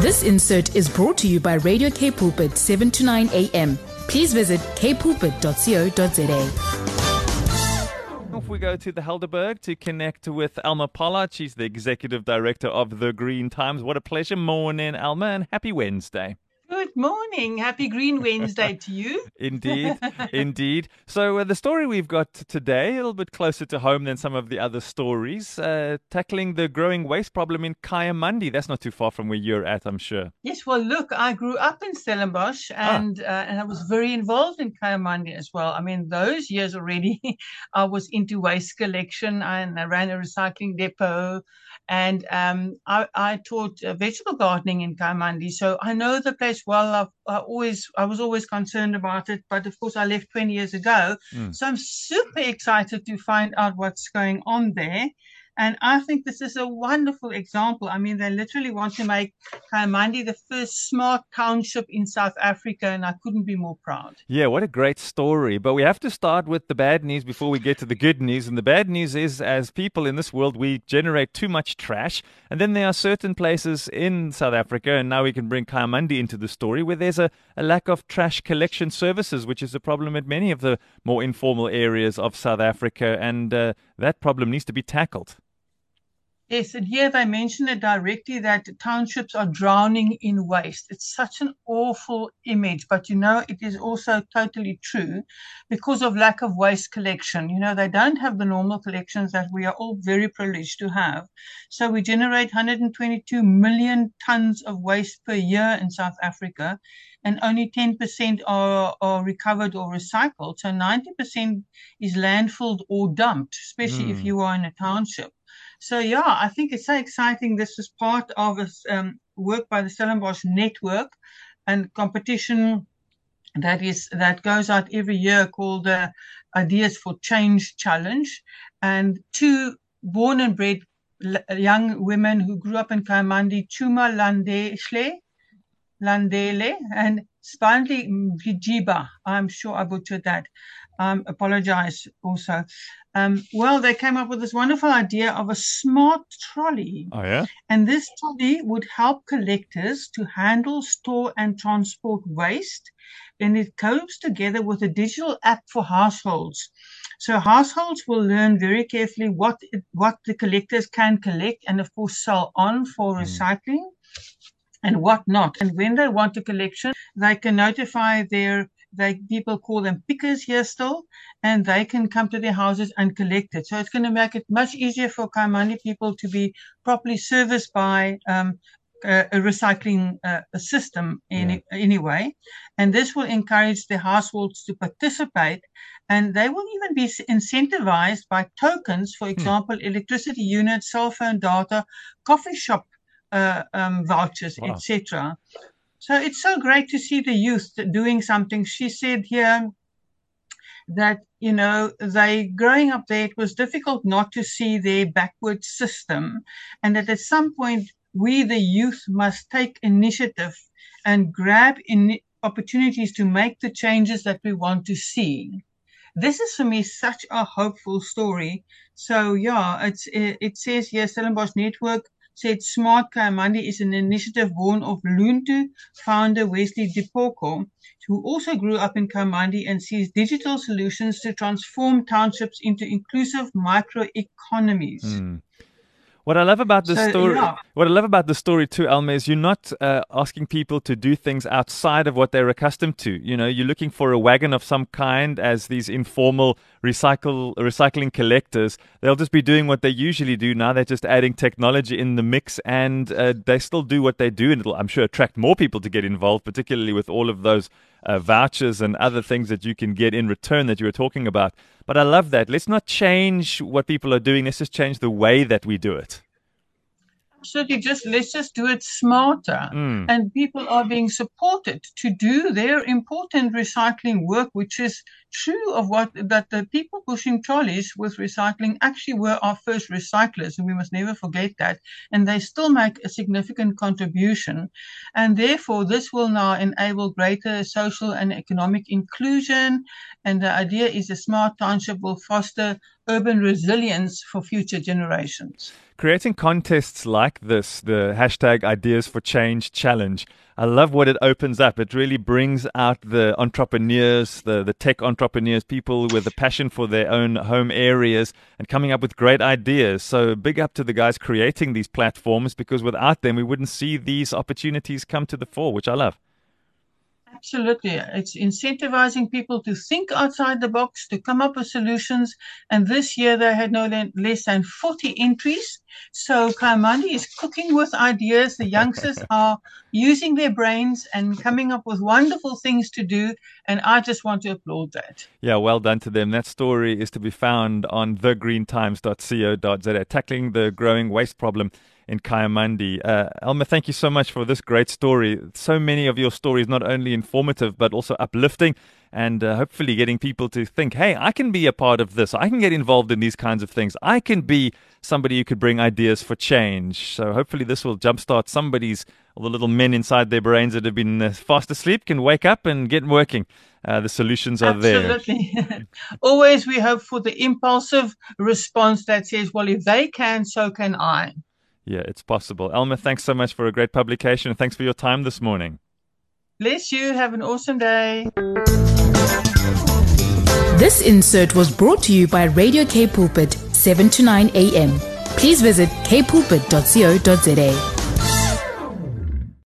This insert is brought to you by Radio K Pulpit 7 to 9 a.m. Please visit kpulpit.co.za. Off we go to the Helderberg to connect with Elma Pollard. She's the executive director of the Green Times. What a pleasure. Morning, Elma, and happy Wednesday. Good morning. Happy Green Wednesday to you. indeed, indeed. So, uh, the story we've got today, a little bit closer to home than some of the other stories, uh, tackling the growing waste problem in Kayamandi. That's not too far from where you're at, I'm sure. Yes, well, look, I grew up in Stellenbosch and, ah. uh, and I was very involved in Kayamandi as well. I mean, those years already, I was into waste collection and I ran a recycling depot and um, I, I, taught uh, vegetable gardening in Kayamandi, so I know the place well. I've, I always, I was always concerned about it, but of course, I left 20 years ago, mm. so I'm super excited to find out what's going on there. And I think this is a wonderful example. I mean, they literally want to make Kayamandi the first smart township in South Africa, and I couldn't be more proud. Yeah, what a great story. But we have to start with the bad news before we get to the good news. And the bad news is, as people in this world, we generate too much trash. And then there are certain places in South Africa, and now we can bring Kayamandi into the story, where there's a, a lack of trash collection services, which is a problem in many of the more informal areas of South Africa. And uh, that problem needs to be tackled. Yes, and here they mention it directly that townships are drowning in waste. It's such an awful image, but you know, it is also totally true because of lack of waste collection. You know, they don't have the normal collections that we are all very privileged to have. So we generate 122 million tons of waste per year in South Africa, and only 10% are, are recovered or recycled. So 90% is landfilled or dumped, especially mm. if hmm. you are in a township. So yeah, I think it's so exciting. This is part of a um, work by the Stellenbosch Network and competition that is that goes out every year called the Ideas for Change Challenge. And two born and bred young women who grew up in Kayamandi, Chuma Landeshle, Landele and Spandli Vijiba. I'm sure I butchered that. Um, apologize also. Um, well, they came up with this wonderful idea of a smart trolley. Oh, yeah? And this trolley would help collectors to handle, store, and transport waste. And it goes together with a digital app for households. So households will learn very carefully what it, what the collectors can collect and, of course, sell on for mm. recycling and what not. And when they want a collection, they can notify their they people call them pickers here still, and they can come to their houses and collect it. So it's going to make it much easier for Kayamandi people to be properly serviced by um, a, a, recycling uh, a system in yeah. anyway, and this will encourage the households to participate, and they will even be incentivized by tokens, for hmm. example, hmm. electricity units, cell phone data, coffee shop uh, um, vouchers, wow. etc. So it's so great to see the youth doing something. She said here that, you know, they growing up there, it was difficult not to see their backward system. And that at some point, we, the youth, must take initiative and grab in opportunities to make the changes that we want to see. This is for me such a hopeful story. So yeah, it's, it, it says here, Stellenbosch Network said Smart Kayamandi is an initiative born of Luntu founder Wesley Dipoko, who also grew up in Kayamandi and sees digital solutions to transform townships into inclusive microeconomies. Mm. What I love about the so, story, yeah. what I love about the story too, Elma, is you're not uh, asking people to do things outside of what they're accustomed to. You know, you're looking for a wagon of some kind as these informal recycle recycling collectors. They'll just be doing what they usually do. Now they're just adding technology in the mix, and uh, they still do what they do, and it'll, I'm sure, attract more people to get involved, particularly with all of those uh, vouchers and other things that you can get in return that you were talking about. But I love that. Let's not change what people are doing. Let's just change the way that we do it absolutely just let's just do it smarter. Mm. and people are being supported to do their important recycling work which is true of what that the people pushing trolleys with recycling actually were our first recyclers and we must never forget that. And they still make a significant contribution. And therefore this will now enable greater social and economic inclusion. And the idea is a smart township will foster urban resilience for future generations. Creating contests like this, the hashtag Ideas for Change Challenge, I love what it opens up. It really brings out the entrepreneurs, the, the tech entrepreneurs, people with a passion for their own home areas and coming up with great ideas. So big up to the guys creating these platforms because without them, we wouldn't see these opportunities come to the fore, which I love. Absolutely. It's incentivizing people to think outside the box, to come up with solutions. And this year they had no less than 40 entries. So Kayamandi is cooking with ideas. The youngsters are using their brains and coming up with wonderful things to do. And I just want to applaud that. Yeah, well done to them. That story is to be found on thegreentimes.co.za, tackling the growing waste problem in Kayamandi. Uh, thank you so much for this great story. So many of your stories, not only informative, but also uplifting and uh, hopefully getting people to think, hey, I can be a part of this. I can get involved in these kinds of things. I can be somebody who could bring ideas for change. So hopefully this will jumpstart somebody's, all the little men inside their brains that have been uh, fast asleep can wake up and get working. Uh, the solutions are Absolutely. there. Absolutely. Always we hope for the impulsive response that says, well, if they can, so can I. Yeah, it's possible. Elma, thanks so much for a great publication. Thanks for your time this morning. Bless you. Have an awesome day. This insert was brought to you by Radio K Pulpit, 7 to 9 a.m. Please visit kpulpit.co.za.